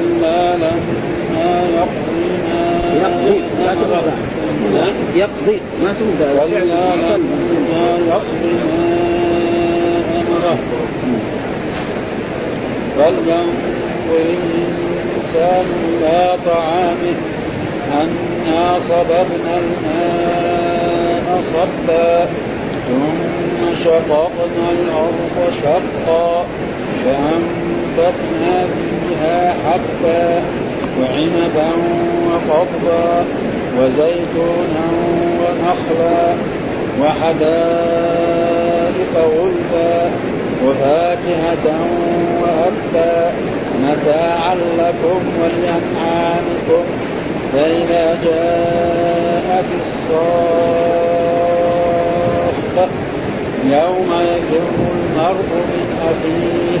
كلا لما يقضي ما يقضي لا يقضي. ما كلا لما يقضي ما أمره. فلينظر الإنسان إلى طعامه أنا صببنا الماء صبا. ثم شققنا الأرض شقا. فأنبتنا فيها حبا وعنبا وقضبا وزيتونا ونخلا وحدائق غلبا وفاكهة وأبا متاعا لكم ولأنعامكم فإذا جاءت الصاخة يوم يفر المرء من أخيه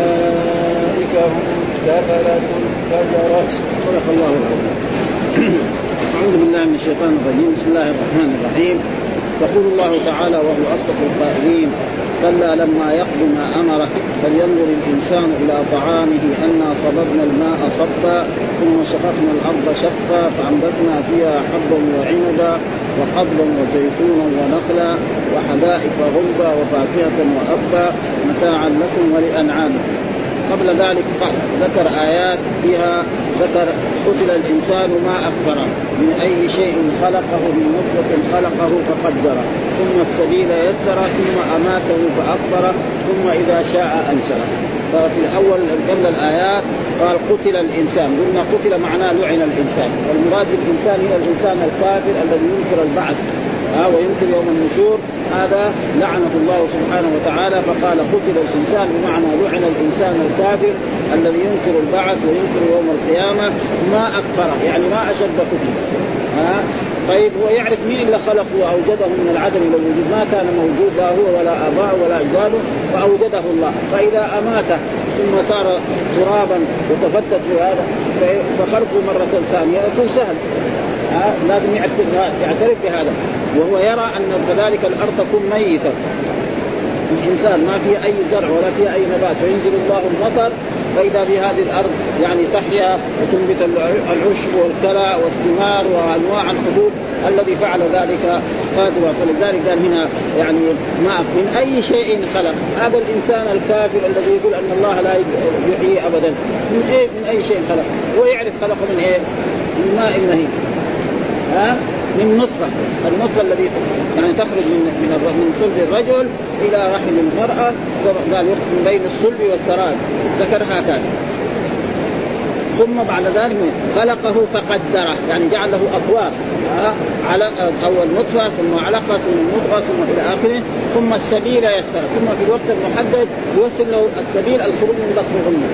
هم الكفرة الفجرة صدق الله العظيم. أعوذ بالله من الشيطان الرجيم. بسم الله الرحمن الرحيم. يقول الله تعالى وهو أصدق القائلين كلا لما يقض ما امره فلينظر الإنسان إلى طعامه أنا صببنا الماء صبا ثم شققنا الأرض شقا فأنبتنا فيها حبا وعنبا وقضبا وزيتونا ونخلا وحدائق غلبا وفاكهة وأبا متاعا لكم ولأنعامكم. قبل ذلك ذكر آيات فيها ذكر قتل الإنسان ما أكثر من أي شيء خلقه من نطفة خلقه فقدره ثم السبيل يسر ثم أماته فأكبره ثم إذا شاء أنشره ففي الأول قبل الآيات قال قتل الإنسان قلنا قتل معناه لعن الإنسان. والمراد بالإنسان هو الإنسان الكافر الذي ينكر البعث. ها وينكر يوم النشور. هذا لعنه الله سبحانه وتعالى فقال قتل الإنسان بمعنى لعن الإنسان الكافر الذي ينكر البعث وينكر يوم القيامة. ما اكثره يعني ما أشد كفره ها طيب هو يعرف مين اللي خلقه وأوجده من العدم إلى الوجود ما كان موجود لا هو ولا آباء ولا أجداده واوجده الله. فإذا اماته ثم صار ترابا وتفتت في هذا فخلقه مرة ثانية. يكون سهل. لازم يعترف بهذا. وهو يرى أن كذلك الأرض تكون ميتة. الإنسان ما فيها أي زرع ولا فيها أي نبات فينزل الله المطر فإذا في هذه الأرض يعني تحيا وتنبت العشب والكلى والثمار وأنواع الحبوب الذي فعل ذلك قادرا. فلذلك قال هنا يعني ما من أي شيء خلق. هذا الإنسان الكافر الذي يقول أن الله لا يحيي ابدا. من إيه من أي شيء خلق؟ هو يعرف خلقه من إيه؟ من ماء مهين. ها؟ من نطفة. النطفة الذي يعني تخرج من من من صلب الرجل إلى رحم المرأة قال من بين الصلب والتراب. ذكرها كان ثم بعد ذلك خلقه فقدره. يعني جعل له اطوار على اول نطفه ثم علقه ثم مضغه ثم إلى آخره. ثم السبيل يسر ثم في الوقت المحدد يوصل له السبيل الخروج من بطن امه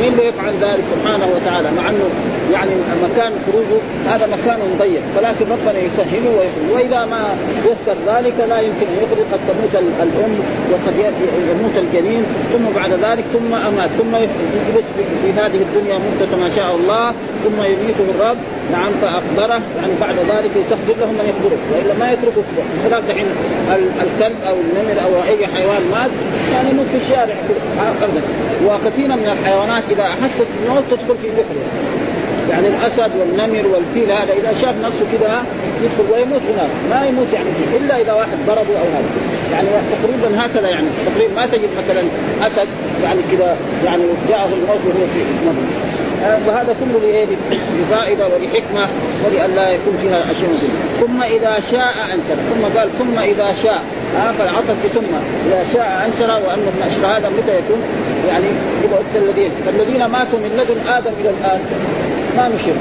مين اللي يفعل ذلك سبحانه وتعالى؟ مع أنه يعني مكان خروجه هذا مكان ضيق ولكن ربنا يسهله ويخرج وإذا ما يسر ذلك لا يمكن أن يخرج قد تموت الأم وقد يموت الجنين ثم بعد ذلك ثم أمات ثم يجلس في هذه الدنيا مدة ما شاء الله ثم يميته الرب نعم فاقبره يعني بعد ذلك يسخر لهم من يقبره وإلا ما يتركه خلاف دحين الكلب أو النمر أو أي حيوان مات يعني يموت في الشارع. ابدا وكثير من الحيوانات إذا أحست بالموت تدخل في بحر يعني الأسد والنمر والفيل هذا إذا شاف نفسه كذا يدخل ويموت هناك. ما يموت يعني إلا إذا واحد ضربه أو هذا. يعني تقريبا هكذا يعني. تقريبا ما تجد مثلا أسد يعني كذا يعني جاءه الموت وهو في نمر آه، وهذا كله؟ لفائدة ولحكمة ولئلا يكون فيها اشياء ثم إذا شاء أنشر. ثم قال ثم إذا شاء. آه فالعطف ثم إذا شاء أنشر وأن النشر هذا متى يكون؟ يعني يبقى الذين فالذين ماتوا من لدن آدم إلى الآن. ما نشر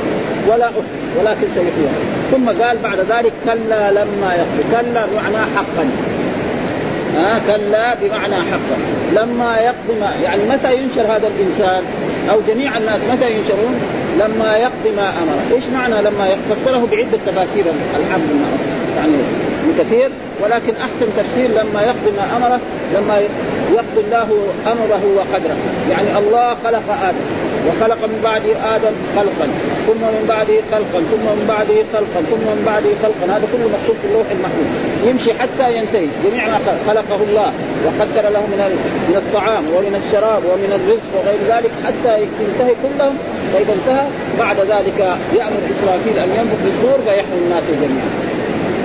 ولا أخر ولكن سيحيون ثم قال بعد ذلك كلا لما يقضي كلا بمعنى حقا. ها كلا بمعنى حقا. لما يقضي ما يعني متى ينشر هذا الإنسان؟ أو جميع الناس متى ينشرون؟ لما يقضي ما أمر، إيش معنى لما فسره بعدة تفاسير الحمد لله. يعني كثير ولكن أحسن تفسير لما يقضي ما أمره لما يقضي الله أمره وقدره، يعني الله خلق آدم. وخلق من بعد آدم خلقا ثم من بعده خلقا ثم من بعده خلقا ثم من بعده خلقا. هذا كله مكتوب في اللوح المحفوظ. يمشي حتى ينتهي. جميع ما خلقه الله. وقدر له من من الطعام ومن الشراب ومن الرزق وغير ذلك حتى ينتهي كلهم. فإذا انتهى بعد ذلك يأمر إسرافيل أن ينفخ في الصور فيحيي الناس جميعا.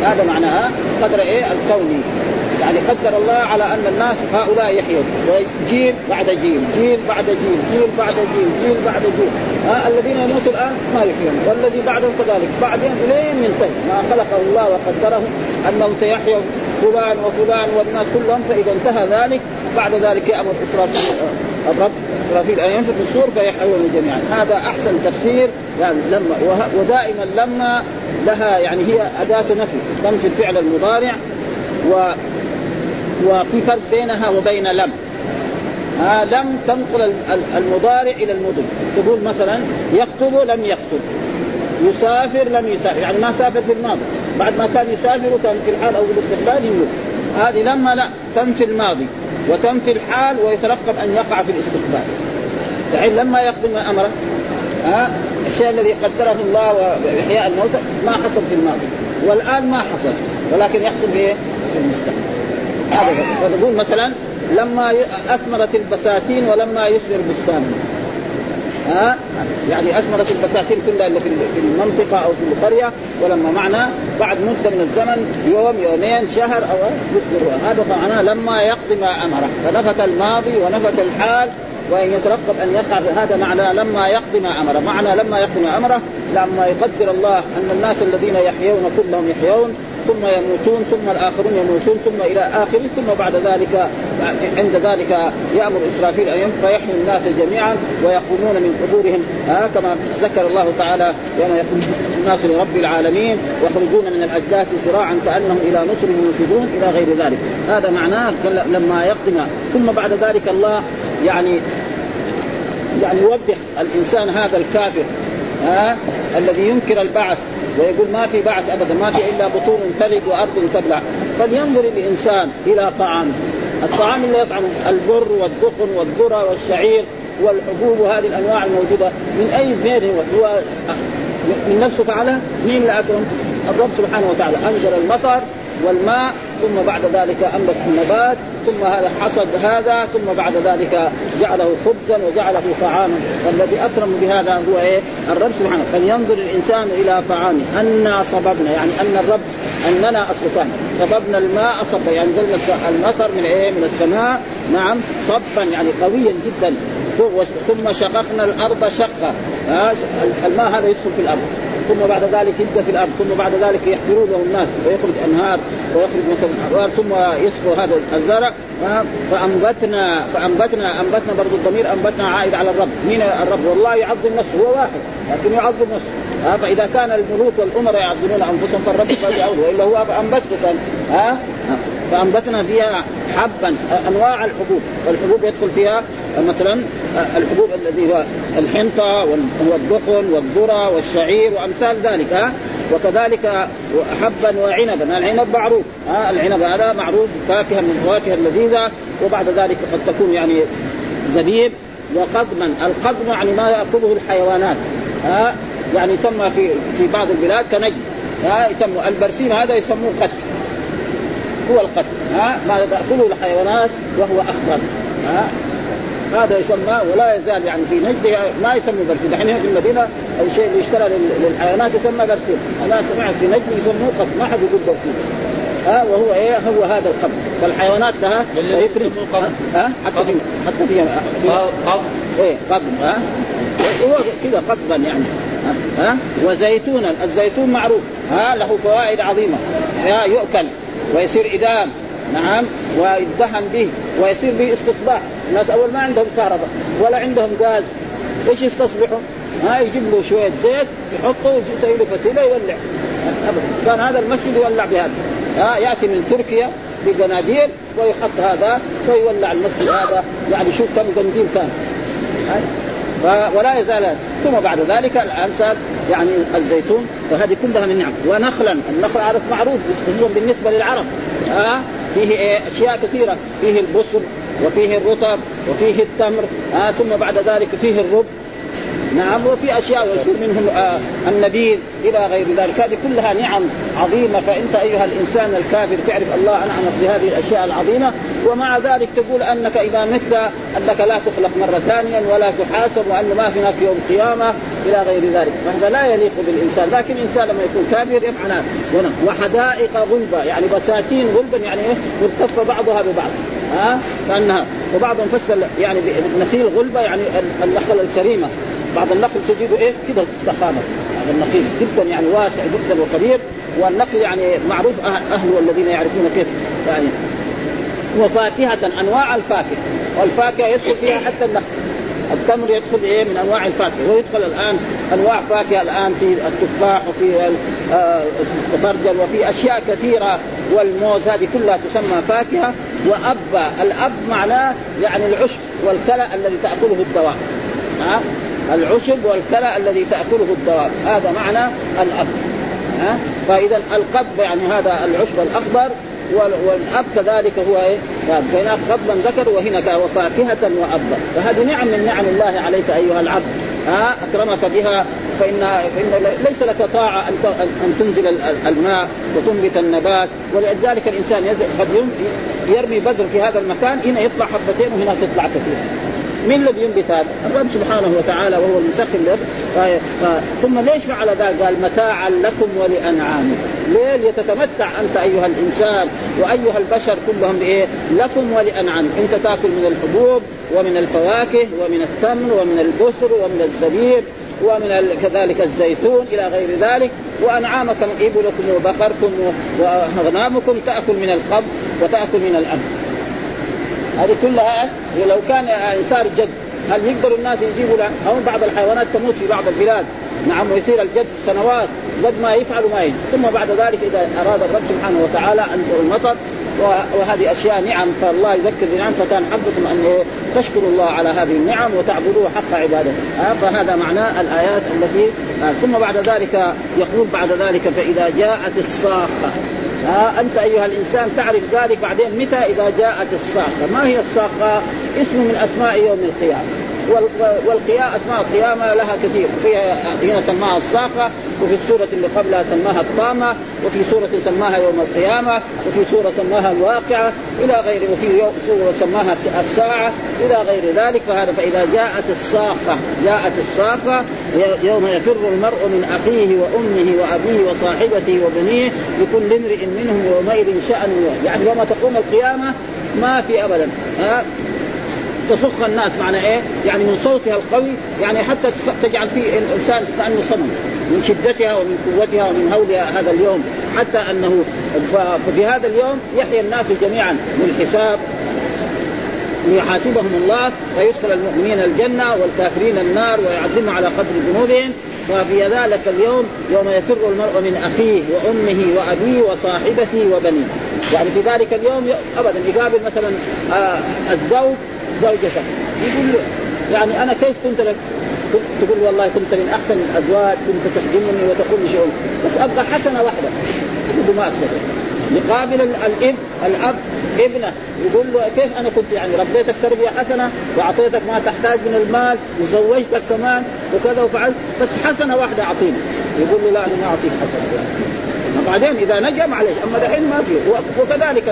هذا معناها قدر إيه؟ الكوني يعني قدر الله على أن الناس هؤلاء يحيون. جيل بعد جيل جيل بعد جيل جيل بعد جيل جيل بعد جيل. ها الذين يموتوا الآن ما يحيون. والذي بعدهم كذلك. بعدين الين ينتهي ما خلقه الله وقدره أنه سيحيا فلان وفلان والناس كلهم فإذا انتهى ذلك بعد ذلك يأمر إسرافيل الرب إسرافيل أن ينفخ الصور فيحيون جميعا. هذا أحسن تفسير. يعني لما ودائما لما لها يعني هي أداة نفي تنفي الفعل المضارع و وفي فرق بينها وبين لم. آه لم تنقل المضارع إلى المدن تقول مثلا يكتب لم يكتب. يسافر لم يسافر. يعني ما سافر في الماضي. بعد ما كان يسافر وكان في الحال أو في الاستقبال يموت. هذه لما لا تنفي الماضي. وتنفي الحال ويترقب أن يقع في الاستقبال. يعني لما يقدم أمره ها آه الشيء الذي قدره الله وإحياء الموت ما حصل في الماضي. والآن ما حصل. ولكن يحصل المستقبل هذا فتقول مثلا لما أثمرت البساتين ولما يثمر بستان. ها؟ يعني أثمرت البساتين كلها اللي في المنطقة أو في القرية ولما معنى بعد مدة من الزمن يوم يومين شهر أو يصبر هذا معناه لما يقضي ما أمره. فنفت الماضي ونفت الحال وإن يترقب أن يقع هذا معنى لما يقضي ما أمره، معنى لما يقضي ما أمره لما يقدر الله أن الناس الذين يحيون كلهم يحيون ثم يموتون ثم الآخرون يموتون ثم إلى آخره ثم بعد ذلك عند ذلك يأمر إسرافيل أن فيحيي الناس جميعا ويقومون من قبورهم آه كما ذكر الله تعالى يوم يقوم الناس لرب العالمين يخرجون من الأجداث سراعا كأنهم إلى نصر يوفدون إلى غير ذلك. هذا معناه لما يقدم ثم بعد ذلك الله يعني يعني يوبخ الإنسان هذا الكافر ها آه الذي ينكر البعث ويقول ما في بعث أبدا ما في إلا بطون تلد وأرض تبلع. فلينظر الإنسان إلى طعامه الطعام اللي يطعمه البر والدخن والذرة والشعير والحبوب وهذه الأنواع الموجودة من أي فين هو؟ من نفسه فعلها مين اللي؟ الرب سبحانه وتعالى. أنزل المطر والماء ثم بعد ذلك انبت النبات ثم هذا حصد هذا ثم بعد ذلك جعله خبزا وجعله طعاما. والذي أكرم بهذا هو إيه؟ الرب سبحانه. فلينظر الإنسان إلى طعامه أنا صببنا يعني أن الرب أننا أصلا صببنا الماء صبا يعني نزلنا المطر من إيه؟ من السماء. نعم صبا يعني قويا جدا. ثم شققنا الأرض شقا. الماء هذا يدخل في الأرض. ثم بعد ذلك يبدأ في الأرض ثم بعد ذلك يحفرون له الناس ويخرج أنهار ويخرج مثلا انهار ثم يسقط هذا الزرع. فأنبتنا فأنبتنا أنبتنا برضو الضمير أنبتنا عائد على الرب. مين الرب؟ والله يعظم نفسه هو واحد لكن يعظم نفسه. فإذا كان الملوك والامراء يعظمون أنفسهم فالرب فليعوض وإلا هو فانبته ها فأنبتنا فيها حبا أنواع الحبوب. والحبوب يدخل فيها مثلا الحبوب الذي هو الحنطة والدخن والذرة والشعير وأمثال ذلك ها وكذلك حبا وعنبا. العنب معروف ها العنب هذا معروف فاكهة من الفواكه اللذيذة وبعد ذلك قد تكون يعني زبيب وقضما القضم يعني ما يأكله الحيوانات ها يعني يسمى في في بعض البلاد كنجم ها يسموا البرسيم هذا يسموه قت هو القتل ها ما تاكله الحيوانات وهو أخضر ها هذا يسمى ولا يزال يعني في نجد ما يسمى برسيم دحين هنا في المدينة الشيء اللي يشترى للحيوانات يسمى برسيم أنا سمعت في نجد يسموه قتل ما حد يقول برسيم ها وهو إيه؟ هو هذا القبض فالحيوانات لها يكرم. ها؟ حتى في حتى في قبض إيه قبض ها؟ هو كذا قبضا يعني. ها؟ وزيتونا. الزيتون معروف. ها له فوائد عظيمة. ها يؤكل ويصير إدام. نعم ويدهن به ويصير به استصباح. الناس أول ما عندهم كهرباء ولا عندهم غاز إيش يستصبحوا؟ ها يجيب له شوية زيت يحطه ويسوي له فتيلة يولع كان هذا المسجد يولع بهذا. ها يأتي من تركيا بقناديل ويحط هذا ويولع المسجد هذا. يعني شوف كم قنديل كان. ولا يزال. ثم بعد ذلك الآن صار يعني الزيتون وهذه كلها من نعم. ونخلا النخل عارف معروف خصوصا بالنسبة للعرب. ها فيه إيه أشياء كثيرة. فيه البصر وفيه الرطب وفيه التمر. آه ثم بعد ذلك فيه الرب. نعم وفي أشياء يصير منهم آه النبيذ إلى غير ذلك. هذه كلها نعم عظيمة. فأنت أيها الإنسان الكافر تعرف الله انعمك بهذه الأشياء العظيمة. ومع ذلك تقول أنك إذا مت أنك لا تخلق مرة ثانيا ولا تحاسب وأن ما هناك يوم قيامه إلى غير ذلك. فهذا لا يليق بالإنسان. لكن الإنسان لما يكون كافر يفعل وحدائق غلبة يعني بساتين غلبا يعني إيه؟ ملتفه بعضها ببعض. ها؟ كأنها وبعضهم فسر يعني بالنخيل غلبة يعني النخله الكريمة. بعض النخل تجده إيه؟ كده ضخامه هذا النخيل جدا يعني واسع جدا وكبير والنخل يعني معروف أه-، اهله الذين يعرفون كيف يعني وفاكهة أنواع الفاكهة. والفاكهة يدخل فيها حتى النخل التمر يدخل إيه؟ من أنواع الفاكهة. ويدخل الآن أنواع فاكهة الآن في التفاح وفي آه، التفرجل وفي أشياء كثيرة. والموز هذه كلها تسمى فاكهة. واب الأب معناه يعني العشب والكلى الذي تأكله الدواب ها؟ العشب والكلى الذي تأكله الدواب. هذا معنى الأب. ها؟ فإذا القب يعني هذا العشب الأخضر والأب كذلك هو إيه؟ فهناك قبلا ذكر وهنا وفاكهة وأبا. فهذه نعم من نعم الله عليك أيها العبد. ها؟ أكرمك بها. فان فإن ليس لك طاعة أن أن تنزل الماء وتنبت النبات. ولذلك الإنسان قد يرمي بدر في هذا المكان. هنا يطلع حبتين وهنا تطلع كثير مين الذي ينبت هذا؟ الرب سبحانه وتعالى وهو المسخر له ثم ليش فعل ذلك؟ قال متاعا لكم ولأنعامكم ليه لتتمتع أنت أيها الإنسان وأيها البشر كلهم بإيه؟ لكم ولأنعامكم أنت تأكل من الحبوب ومن الفواكه ومن التمر ومن البسر ومن الزبيب ومن كذلك الزيتون إلى غير ذلك وأنعامكم إبلكم وبقركم وأغنامكم تأكل من القبض وتأكل من الامر هذه كلها ولو كان صار جد هل يقدر الناس يجيبوا له؟ أو بعض الحيوانات تموت في بعض البلاد. نعم ويصير الجد سنوات قد ما يفعل ما يجي ثم بعد ذلك إذا أراد الرب سبحانه وتعالى أن المطر وهذه أشياء نعم فالله يذكر بنعم فكان حقكم ان تشكروا الله على هذه النعم وتعبدوه حق عبادته. فهذا معناه الآيات التي ثم بعد ذلك يقول بعد ذلك فإذا جاءت الصاخة. ها أنت أيها الإنسان تعرف ذلك بعدين متى إذا جاءت الصاخه، ما هي الصاخه؟ اسم من أسماء يوم القيامة، والقيامة أسماء القيامة لها كثير. فيها هنا سماها الصاخة وفي السورة اللي قبلها سماها الطامة وفي سورة سماها يوم القيامة وفي سورة سماها الواقعة إلى غيره وفي سورة سماها الساعة إلى غير ذلك. فهذا فإذا جاءت الصاخة جاءت الصاخة يوم يفر المرء من أخيه وأمه وأبيه وصاحبته وبنيه لكل امرئ منهم يومئذ شأن يعني يوم تقوم القيامة ما في أبدا. ها؟ تصخ الناس معنى إيه؟ يعني من صوتها القوي يعني حتى تجعل فيه الانسان كأنه صنم من شدتها ومن قوتها ومن هولها هذا اليوم. حتى أنه ففي هذا اليوم يحيى الناس جميعا للحساب ليحاسبهم الله فيدخل المؤمنين الجنة والكافرين النار ويعذبهم على قدر ذنوبهم. وفي ذلك اليوم يوم يفر المرء من أخيه وأمه وأبيه وصاحبته وبنيه. يعني في ذلك اليوم ابدا يقابل مثلا آه الزوج زوجته. يقول له يعني أنا كيف كنت لك؟ تقول والله كنت من أحسن الأزواج كنت تخدمني وتقول لي شيء. بس ابقى حسنة واحدة. تقول ما استطيع يقابل الاب الأب ابنه. يقول له كيف أنا كنت؟ يعني ربيتك تربية حسنة وأعطيتك ما تحتاج من المال وزوجتك كمان وكذا وفعلت بس حسنة واحدة أعطيني. يقول له لا أنا ما أعطيك حسنة. بعدين إذا نجا معلش أما دحين ما في. وكذلك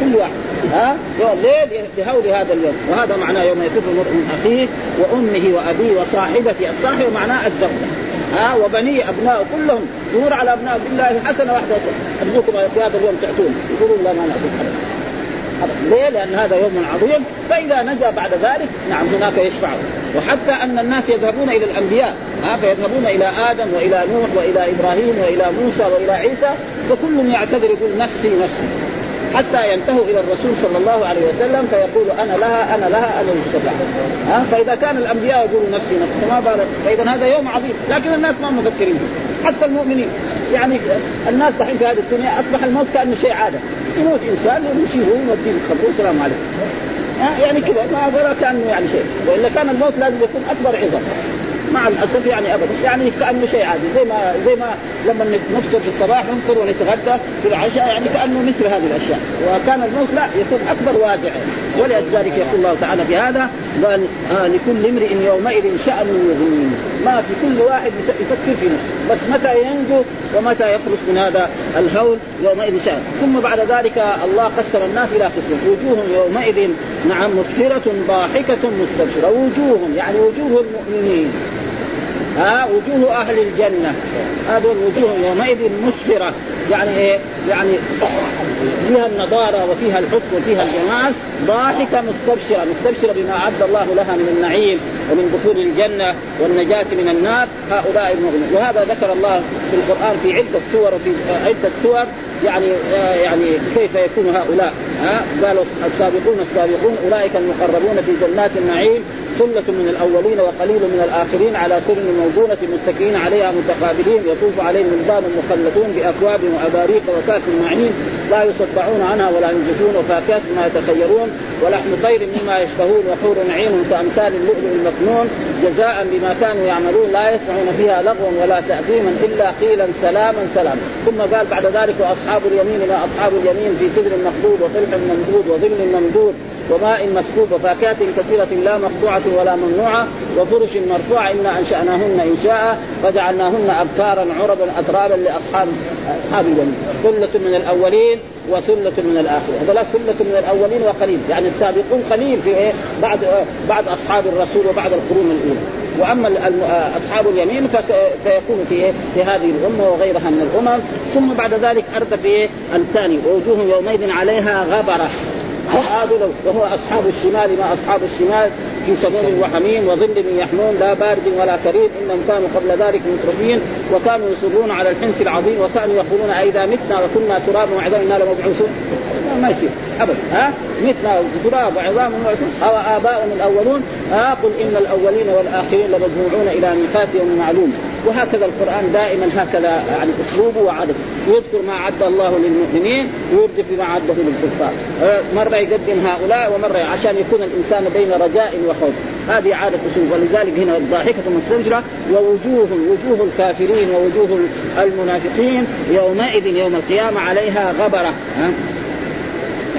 كل واحد. ها؟ ليه؟ لهول هذا اليوم. وهذا معناه يوم يفر المرء من أخيه وأمه وأبيه وصاحبته الصاحبه معناه الزوجة. ها؟ وبني أبناء كلهم. يمر على أبناء بالله حسنة واحدة ارجوكم في هذا اليوم تعطون يقولون لا ما نعطيك ليه؟ لأن هذا يوم عظيم. فإذا نجا بعد ذلك نعم هناك يشفع. وحتى أن الناس يذهبون إلى الأنبياء. ها؟ فيذهبون إلى آدم وإلى نوح وإلى إبراهيم وإلى موسى وإلى عيسى. فكل يعتذر يقول نفسي نفسي. حتى ينتهوا إلى الرسول صلى الله عليه وسلم فيقول أنا لها أنا لها أنا المستطاع ها؟ فإذا كان الأنبياء يقولوا نفسي نفسي فما بالك؟ فإذا هذا يوم عظيم لكن الناس ما مفكرين حتى المؤمنين يعني الناس دحين في هذه الدنيا أصبح الموت كأنه شيء عادة. يموت إنسان ويمشي هو يوديه الخبر والسلام عليكم يعني كذا ما ولا كأنه يعني شيء. وإلا كان الموت لازم يكون أكبر عظم. مع الأسف يعني ابدا. يعني كأنه شيء عادي. زي ما زي ما لما نفطر في الصباح نفطر ونتغدى في العشاء يعني كأنه مثل هذه الأشياء. وكان الموت لا يكون أكبر وازع. ولذلك يقول الله تعالى في هذا قال آه لكل امرئ يومئذ شأن يغنيه ما في كل واحد يفكر في نفسه. بس متى ينجو ومتى يخلص من هذا الهول يومئذ شأن. ثم بعد ذلك الله قسم الناس إلى قسم. وجوه يومئذ نعم مسفرة ضاحكة مستبشرة. وجوه يعني وجوه المؤمنين. ها وجوه أهل الجنة. هذه الوجوه يومئذ مسفرة. يعني إيه؟ يعني فيها النضارة وفيها الحسن وفيها الجمال. ضاحكة مستبشرة. مستبشرة بما أعد الله لها من النعيم ومن دخول الجنة والنجاة من النار. هؤلاء المؤمنون. وهذا ذكر الله في القرآن في عدة سور وفي عدة سور. يعني يعني كيف يكون هؤلاء؟ ها؟ قالوا السابقون السابقون أولئك المقربون في جنات النعيم. ثلة من الأولين وقليل من الآخرين على سر موضونة متكئين عليها متقابلين يطوف عليهم ولدان مخلدون بأكواب وأباريق وكأس معين لا يصدعون عنها ولا ينجزون وفاكهة ما يتخيرون ولحم طير مما يشتهون وحور نعيم كأمثال اللؤلؤ المكنون جزاء بما كانوا يعملون لا يسمعون فيها لغوا ولا تأثيما إلا قيلا سلاما سلاما. ثم قال بعد ذلك وأصحاب اليمين ما أصحاب اليمين في سدر مخضود وطلح ممدود وظل ممدود وماء مسكوب وفاكهة كثيرة لا مقطوعة ولا ممنوعة وفرش مرفوعة إنا أنشأناهن إنشاء فجعلناهن أبكارا عربا أترابا لأصحاب أصحاب اليمين. ثلة من الأولين وثلة من الآخرين. هذول ثلة من الأولين وقليل. يعني السابقون قليل في إيه؟ بعد بعد أصحاب الرسول وبعد القرون الأولى. وأما أصحاب اليمين فيكون في إيه؟ في هذه الأمة وغيرها من الأمم. ثم بعد ذلك أرد إيه؟ الثاني. ووجوه يومئذ عليها غبرة. هذا وهو أصحاب الشمال ما أصحاب الشمال في سموم وحميم وظل من يحمون لا بارد ولا كريم إنهم كانوا قبل ذلك مترفين وكانوا يصرون على الحنس العظيم وكانوا يقولون اذا متنا وكنا ترابا وعظاما لمبعوثون. ما يصير أبدا ها؟ متنا تراب وعظام أو اباؤنا الأولون؟ ها قل إن الأولين والآخرين لمجموعون إلى ميقات يوم معلوم. وهكذا القرآن دائما هكذا يعني أسلوبه وعدده يذكر ما اعد الله للمؤمنين ويردف بما اعده للكفار. مرة يقدم هؤلاء ومرة عشان يكون الإنسان بين رجاء وخوف. هذه عادة أسلوب. ولذلك هنا الضاحكة مستنجرة ووجوه وجوه الكافرين ووجوه المنافقين يومئذ يوم القيامة عليها غبرة.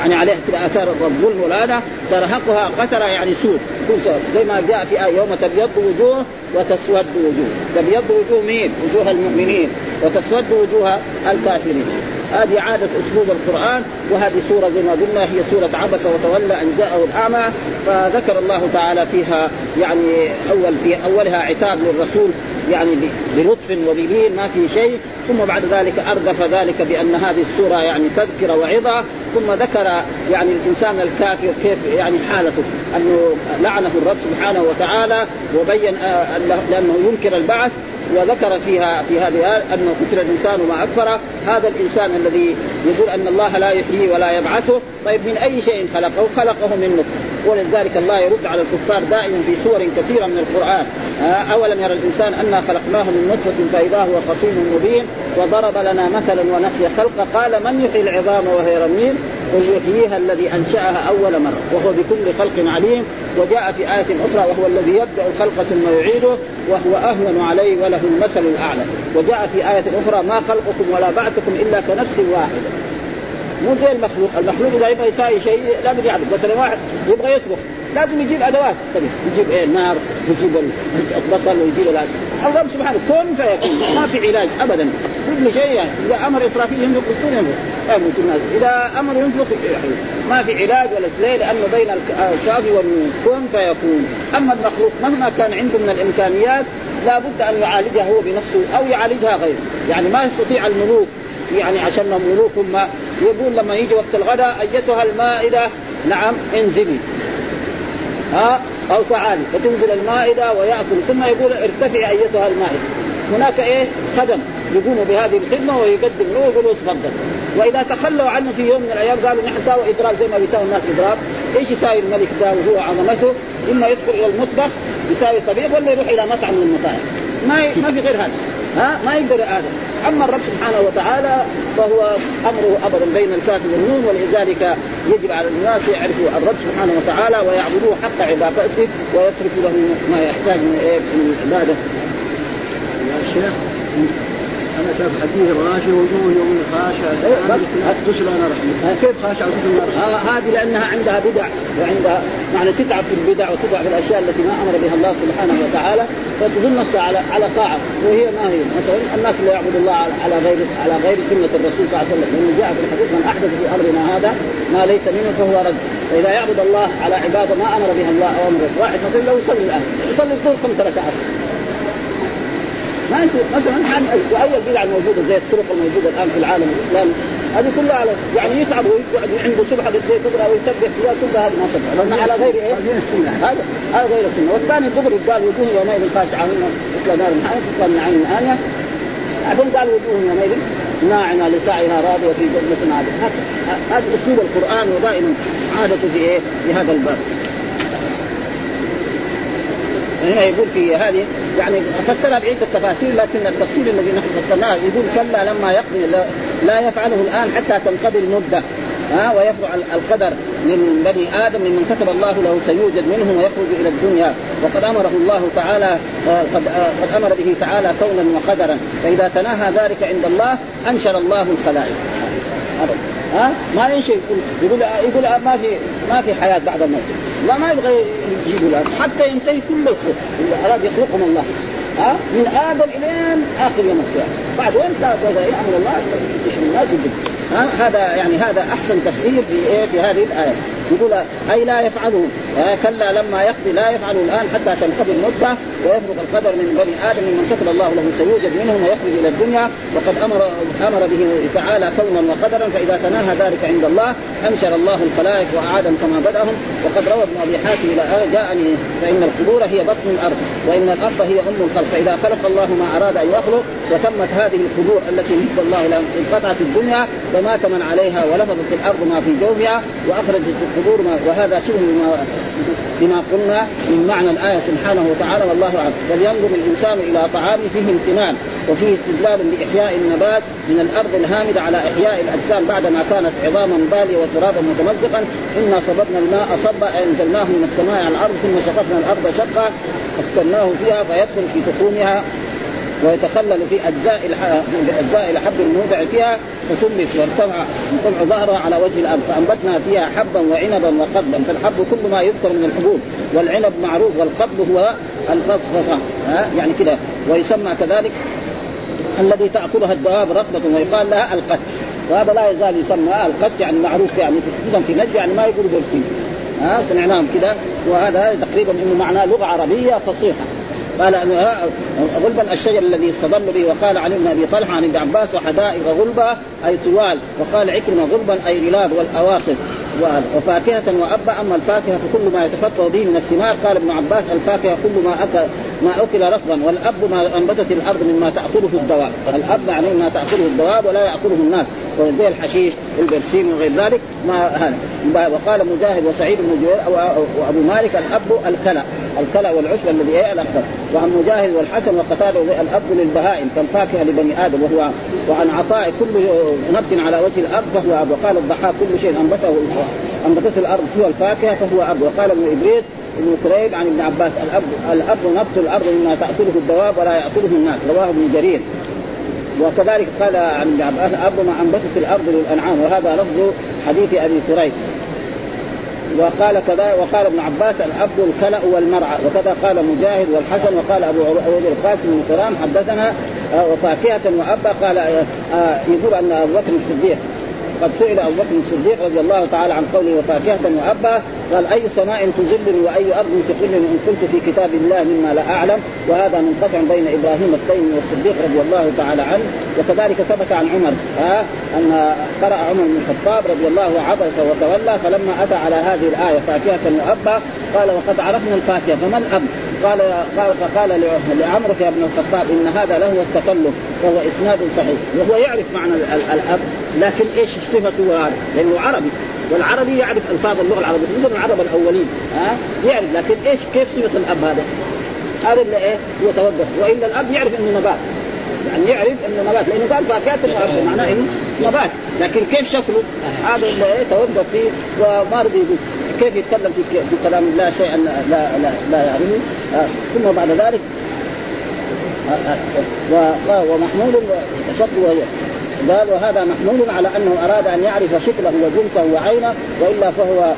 يعني عليها كذا اثار الظلم والهذا ترهقها قترة يعني سود. زي ما جاء في آية يوم تبيض وجوه وتسود وجوه. تبيض وجوه مين؟ وجوه المؤمنين. وتسود وجوه الكافرين. هذه عادة أسلوب القرآن وهذه سورة زي ما قلنا هي سورة عبس وتولى أن جاءه الأعمى فذكر الله تعالى فيها يعني أول في أولها عتاب للرسول يعني بلطف وبلين ما في شيء. ثم بعد ذلك أردف ذلك بأن هذه السورة يعني تذكرة وعظة. ثم ذكر يعني الإنسان الكافر كيف يعني حالته أنه لعنه الرب سبحانه وتعالى وبين آه، لأنه ينكر البعث. وذكر فيها في هذه انه قتل الإنسان ما اكفر هذا الإنسان الذي يقول أن الله لا يحيي ولا يبعثه. طيب من أي شيء خلقه؟ خلقه من نطفه ولذلك الله يرد على الكفار دائما في سور كثيرة من القرآن. أولم يرى الإنسان أنا خلقناه من نطفة فإذا هو خصيم مبين وضرب لنا مثلا ونسي خلقه. قال من يحيي العظام وهي رميم؟ قل يحييها الذي أنشأها أول مرة وهو بكل خلق عليم وجاء في آية أخرى وهو الذي يبدأ الخلق ثم يعيده وهو أهون عليه وله المثل الأعلى. وجاء في آية أخرى ما خلقكم ولا بعثكم إلا كنفس واحدة. مو زي المخلوق، المخلوق إذا يبغى يساوي شيء لازم يعرف. مثلا واحد يبغى يطبخ لازم يجيب أدوات. طيب يجيب إيه؟ النار يجيب البصل ويجيب الأدوات. الله سبحانه كن فيكون. ما في علاج ابدا. كل شيء يعني. إذا أمر إسرافيل ينفق بالسور ينفق الناس. إذا أمر ينفق يعني ما في علاج ولا ليه؟ لأنه بين الكاف والنون كن فيكون. أما المخلوق مهما كان عنده من الإمكانيات لابد أن يعالجها هو بنفسه أو يعالجها غيره. يعني ما يستطيع الملوك يعني عشان ملوك هم يقول لما يجي وقت الغداء أيتها المائدة؟ نعم انزلي. ها؟ أو تعالي. فتنزل المائدة ويأكل. ثم يقول ارتفعي أيتها المائدة. هناك إيه؟ خدم يقوموا بهذه الخدمة ويقدم له ويقول تفضل. وإذا تخلوا عنه في يوم من الأيام قالوا نحن ساووا اضراب زي ما بيساوي الناس اضراب إيش يساوي الملك ده وهو عظمته؟ إما يدخل إلى المطبخ يساوي طبيب ولا يروح إلى مطعم من المطاعم ما ما في غير هذا. ها؟ ما يقدر هذا. أما الرب سبحانه وتعالى فهو أمره أبدا بين الكاف والنون ولذلك يجب على الناس يعرفوا الرب سبحانه وتعالى ويعبدوه حق عبادته ويصرفوا له ما يحتاج من العباده. يا شيخ أنا شاف حديث غاشي وجوه يوم خاشعه تصل أنا رحمة كيف خاشعه تصل آه هذه لأنها عندها بدع وعندها معنى تتعب في البدع وتتعب في الأشياء التي ما أمر بها الله سبحانه وتعالى فتظن نفسها على على طاعة وهي ما هي؟ مثلا الناس اللي يعبد الله على غير على غير سنة الرسول صلى الله عليه وسلم. لأنه جاء في الحديث من أحدث في أمرنا هذا ما ليس منه فهو رد. فإذا يعبد الله على عبادة ما أمر بها الله أو أمر واحد مثلا لو يصلي الآن يصلي الظهر خمس ركعات. ما يصير مثلا واي البدع الموجوده زي الطرق الموجودة الآن في العالم. الاسلامي هذه كلها على يعني يتعب ويقعد عنده سبحه قد تقرا ويسبح فيها كلها هذه ما صدق لأن على غير إيه؟ هذا هذا غير السنة. والثاني دغري قال وجوه يومئذ خاشعه مثل نار محمد تصلى من عين انيه بعدين قال وجوه يومئذ ناعمه لسعيها راضية في جنة عاليه هذا أسلوب القرآن ودائما عادته في إيه؟ في هذا الباب. هنا يقول في هذه يعني فسرها بعدة تفاسير لكن التفسير الذي نحن فسرناه يقول كلا لما يقضي لا, يفعله الآن حتى تنقضي المدة ها ويفعل القدر من بني آدم ممن كتب الله له سيوجد منهم ويخرج إلى الدنيا. وقد أمره الله تعالى آه، قد آه، قد أمر به تعالى كونا وقدرا. فإذا تناهى ذلك عند الله أنشر الله الخلائق. ها ما ينشئ يقول يقول ما في ما في حياة بعد الموت. لا ما يبغى يجيبوا الآن. حتى ينتهي كل الخلق اللي اراد يخلقهم الله. ها؟ من آدم الين آخر يوم القيامة. بعد وين أمر الله إيش الناس يجيبوا ها؟ هذا يعني هذا أحسن تفسير في إيه؟ في هذه الآية. يقول أي لا يفعله. كلا لما يقضي لا يفعله الآن حتى تنقضي المده ويفرق القدر من بني آدم ممن كتب الله له سيوجد منهم ويخرج إلى الدنيا. وقد أمر أمر به تعالى كونا وقدرا فإذا تناهى ذلك عند الله أنشر الله الخلائق وأعادهم كما بدأهم. وقد روى ابن أبي حاتم إلى جاءني فإن القبور هي بطن الأرض وإن الأرض هي أم الخلق. فاذا خلق الله ما أراد أن يخلق وتمت هذه القبور التي نسب الله لها انقطعت الدنيا ومات من عليها ولفظت الأرض ما في جوفها وأخرجت ما وهذا شبه بما, بما قلنا من معنى الآية سبحانه وتعالى والله أعلم. فلينظر الإنسان إلى طعامه فيه امتنان وفيه استدلال لاحياء النبات من الأرض الهامدة على إحياء الأجسام بعدما كانت عظاما بالية وترابا متمزقا. إنا صببنا الماء صبا أنزلناه من السماء على الأرض ثم شققنا الأرض شقا. أسكناه فيها فيدخل في تخومها. ويتخلل في أجزاء أجزاء الحب الموضع فيها فتمت وارتفع طلع ظهرها على وجه الأرض فأنبتنا فيها حبا وعنبا وقضبا فالحب كل ما يذكر من الحبوب والعنب معروف والقضب هو الفصفصة. ها؟ يعني كذا ويسمى كذلك الذي تأكلها الدواب رطبة ويقال لها القت وهذا لا يزال يسمى القت يعني معروف يعني في في نجد يعني ما يقول برسيم. ها؟ سمعناهم كذا وهذا تقريبا إنه معناه لغة عربية فصيحة. قال غلبا الشجر الذي استظل به وقال علي بن أبي طلحة عن ابن عباس وحدائق غلبة أي طوال. وقال عكرمة غلبا أي غلاب والاواسط وفاكهة وأبا أما الفاكهة فكل ما يتفقه به من الثمار قال ابن عباس الفاكهة كل ما أكل ما أكل رطبا والأب ما أنبتت الأرض مما تأكله الدواب. الأب يعني ما تأكله الدواب ولا يأكله الناس. زي الحشيش البرسيم وغير ذلك ما هذا. وقال مجاهد وسعيد بن جبير وابو مالك الأب الكلأ. الكلأ والعشب الذي إيه الاخضر وعن مجاهد والحسن وقتاده الأب للبهائم كالفاكهه لبني آدم وهو وعن عطاء كل نبت على وجه الأرض فهو أب. وقال الضحاك كل شيء انبته أنبتته الأرض سوى الفاكهة فهو أب. وقال ابن ادريس ابن كريب عن ابن عباس. الاب الأب نبت الأرض مما تأكله الدواب ولا يأكله الناس. رواه ابن جرير. وكذلك قال عن ابن عباس اب ما أنبتت الأرض للأنعام. وهذا لفظ حديث أبي كريب. وقال كذا وقال ابن عباس الأب الكلأ والمرعى. وكذا قال مجاهد والحسن وقال أبو عبيد القاسم بن سلام حدثنا آه، وفاكهة وأبا قال آه، آه، يقول أن أبو بكر الصديق. قد سئل أبو بكر الصديق رضي الله تعالى عن قوله وفاكهة وأبا قال أي سماء تزلني وأي أرض تقلني إن كنت في كتاب الله مما لا أعلم وهذا منقطع بين إبراهيم التيمي والصديق رضي الله تعالى عنه وكذلك ثبت عن عمر ها أن قرأ عمر بن الخطاب رضي الله عبس وتولى فلما أتى على هذه الآية فاكهة وأبا قال وقد عرفنا الفاكهة فما الأب؟ قال قال قال لعمرو يا ابن الخطاب إن هذا له التكلف وهو إسناد صحيح وهو يعرف معنى الأب لكن إيش صفته هذا؟ لأنه عربي والعربي يعرف ألفاظ اللغة العربية مثل العرب الأولين ها؟ يعرف لكن إيش كيف صفة الأب هذا؟ هذا اللي إيه؟ هو توقف وإلا الأب يعرف إنه نبات يعني يعرف إنه نبات لأنه قال فاكهة معناه إنه نبات لكن كيف شكله؟ هذا اللي إيه؟ توقف فيه وما رضي يقول. كيف يتكلم في كلام الله شيئا لا لا لا يعرفه؟ آه ثم بعد ذلك آه آه ومحمول شكله قال وهذا محمول على أنه أراد أن يعرف شكله وجنسه وعينه وإلا فهو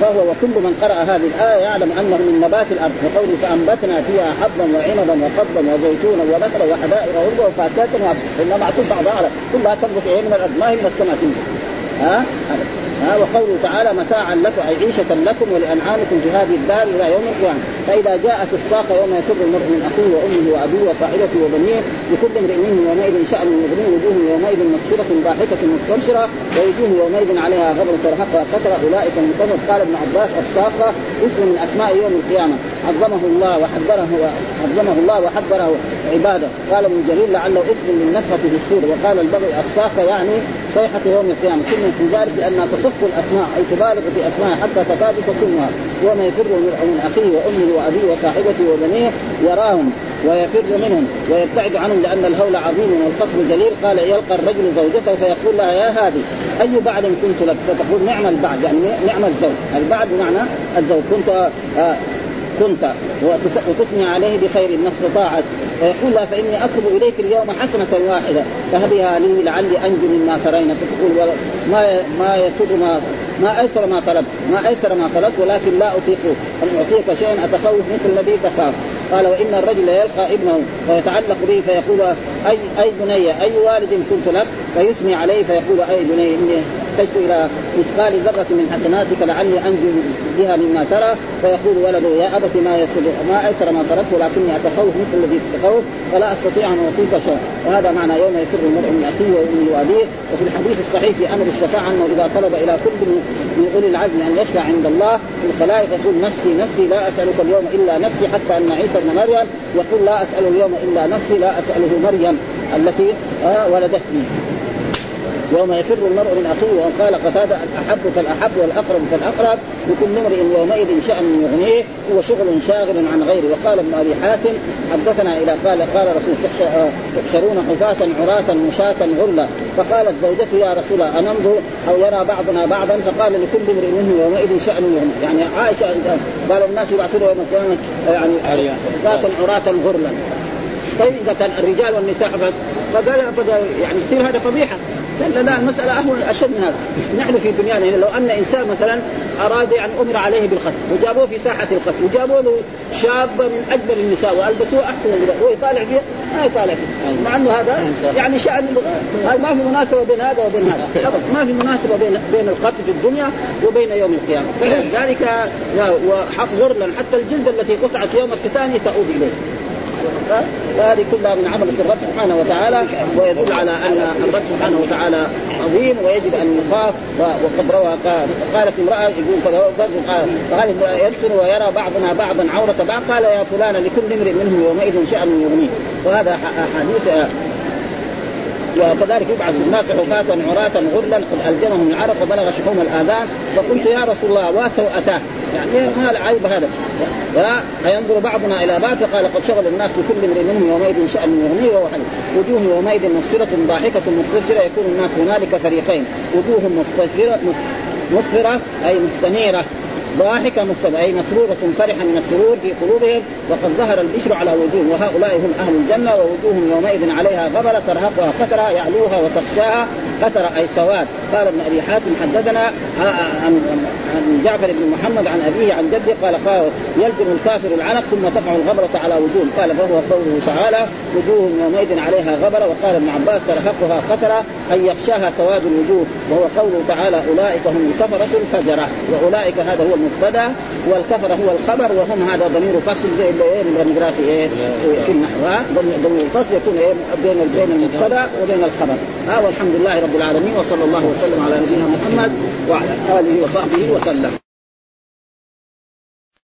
فهو وكل من قرأ هذه الآية يعلم أنه من نبات الأرض. وقوله فأنبتنا فيها حبا وعنبا وقضبا وزيتونا ونخلا وحدائق غلبا وفاكهة إنما معطوف بعضها كلها تنبت إيه من الأرض؟ ما هي من السماء تنزل ها؟ ها وقوله تعالى متاعا لكم أي عيشة لكم ولأنعامكم في هذه الدار إلى يوم القيامة. فإذا جاءت الصاخه يوم يفر المرء من أخيه وأمه وأبيه وصاحبته وبنيه لكل امرئ منهم يومئذ شأن يغنيه وجوه يومئذ مسفره ضاحكة مستبشرة ووجوه يومئذ عليها غبر ترهقها فتره أولئك المنتظر قال ابن عباس الصاخه اسم من أسماء يوم القيامة. عظمه الله وحذره عظمه الله وحذره عباده. قال ابن جرير لعله اسم للنفخه في السور. وقال البغي الصاخه يعني صيحة يوم القيامة. سمي في ذلك لأنها تصف الأسماء أي تبالغ في أسماء حتى تكاد تصمها يوم يفر من أخيه وأمه وأبيه وصاحبته وبنيه يراهم ويفر منهم ويبتعد عنهم لأن الهول عظيم والخصم جليل. قال يلقى الرجل زوجته فيقول لها يا هذه أي بعد كنت لك؟ فتقول نعم البعد يعني نعم الزوج. البعد بمعنى الزوج. كنت آه كنت وتثني عليه بخير ما استطاعت فيقول لها فإني أطلب إليك اليوم حسنة واحدة. فهبها لي لعلي أنجو مما ترين. فتقول ما ما يسر ما ما أيسر ما طلبت ما أيسر ما طلبت ولكن لا اطيق ان أعطيك شيئا أتخوف مثل الذي تخاف؟ قال وإن الرجل يلقى ابنه فيتعلق به فيقول اي أي بني أي والد كنت لك؟ فيثني عليه فيقول أي بني إني احتجت إلى مثقال ذرة من حسناتك لعلي أنجو بها مما ترى. فيقول ولده يا ابت ما يسر ما أيسر ما تركت ولكني أتخوف مثل الذي تخوف فلا أستطيع أن أعطيك شيئا. وهذا معنى يوم يسر المرء من أخيه وأمه وأبيه. وفي الحديث الصحيح في أمر الشفاعة أنه إذا طلب إلى كل من أولي العزم أن يشفع عند الله في الخلائق يقول نفسي نفسي لا أسألك اليوم إلا نفسي حتى أن عيسى بن مريم يقول لا أسأل اليوم إلا نفسي لا أسأله مريم التي آه ولدتني. يوم يفر المرء من أخيه وقال قتادة الأحب فالأحب والأقرب فالأقرب لكل امرئ يومئذ شأن يغنيه هو شغل شاغل عن غيره. وقال ابن أبي حاتم حدثنا إلى قال قال رسول تحشرون حفاة عراة مشاة غرلا فقالت زوجته يا رسول الله أننظر أو يرى بعضنا بعضا؟ فقال لكل امرئ منهم يومئذ شأن يغني يعني عائشة قال الناس يبعثون يوم القيامة يعني حفاة عراة غرلا طيب إذا كان الرجال والنساء فقال يعني يصير هذا فضيحه لا لا المسألة أهون أشد من هذا. نحن في دنيانا يعني لو أن إنسان مثلا أراد يعني أمر عليه بالقتل وجابوه في ساحة القتل وجابوا له شابة من أجمل النساء وألبسوه أحسن النساء هو يطالع فيه ما يطالع فيه مع أنه هذا يعني شأن ما في مناسبة بين هذا وبين هذا. ما في مناسبة بين بين القتل في الدنيا وبين يوم القيامة. فلذلك وحق غرلا حتى الجلد التي قطعت يوم الختان تعود إليه. فهذه كلها من عظمه الرب سبحانه وتعالى ويدل على أن الرب سبحانه وتعالى عظيم ويجب أن يخاف وقد روى قالت امرأة يقول قال يبصر ويرى بعضنا بعضا عورة بعض؟ قال يا فلان لكل امرئ منهم يومئذ شأن يغنيه. وهذا حديث وكذلك يبعث الناس حفاة عراة غرلا قد الجمهم العرق وبلغ شحوم الآذان. فقلت يا رسول الله واسوءتاه يعني ما العيب هذا؟ فينظر بعضنا إلى بعض فقال قد شغل الناس بكل امرئ منهم يومئذ شأن يغنيه حديث وجوه يومئذ مسفرة ضاحكة مستفرة يكون الناس هنالك فريقين. وجوه مستفرة مسفرة أي مستنيرة. ضاحكة مستمع أي مسرورة فرحة من السرور في قلوبهم وقد ظهر البشر على وجوههم. وهؤلاء هم أهل الجنة ووجوههم يومئذ عليها غبرة ترهقها فترة يعلوها وتخشاها فترة أي سواد. قال ابن أبي حاتم حدثنا عن عن جعفر بن محمد عن أبيه عن جده قال قال يلجم الكافر العنق ثم تقع الغبرة على وجوههم قال فهو قوله تعالى وجوههم يومئذ عليها غبرة وقال ابن عباس ترهقها فتره اي يخشاها سواد الوجوه وهو قوله تعالى أولئك هم الكفرة الفجرة وأولئك هذا هو المبتدا والكفر هو الخبر وهم هذا ضمير فصل زي اللي إيه بنقراه في إيه في النحو ضمير الفصل يكون إيه بين بين المبتدا وبين الخبر. ها والحمد لله رب العالمين وصلى الله وسلم على نبينا محمد وعلى آله وصحبه وسلم.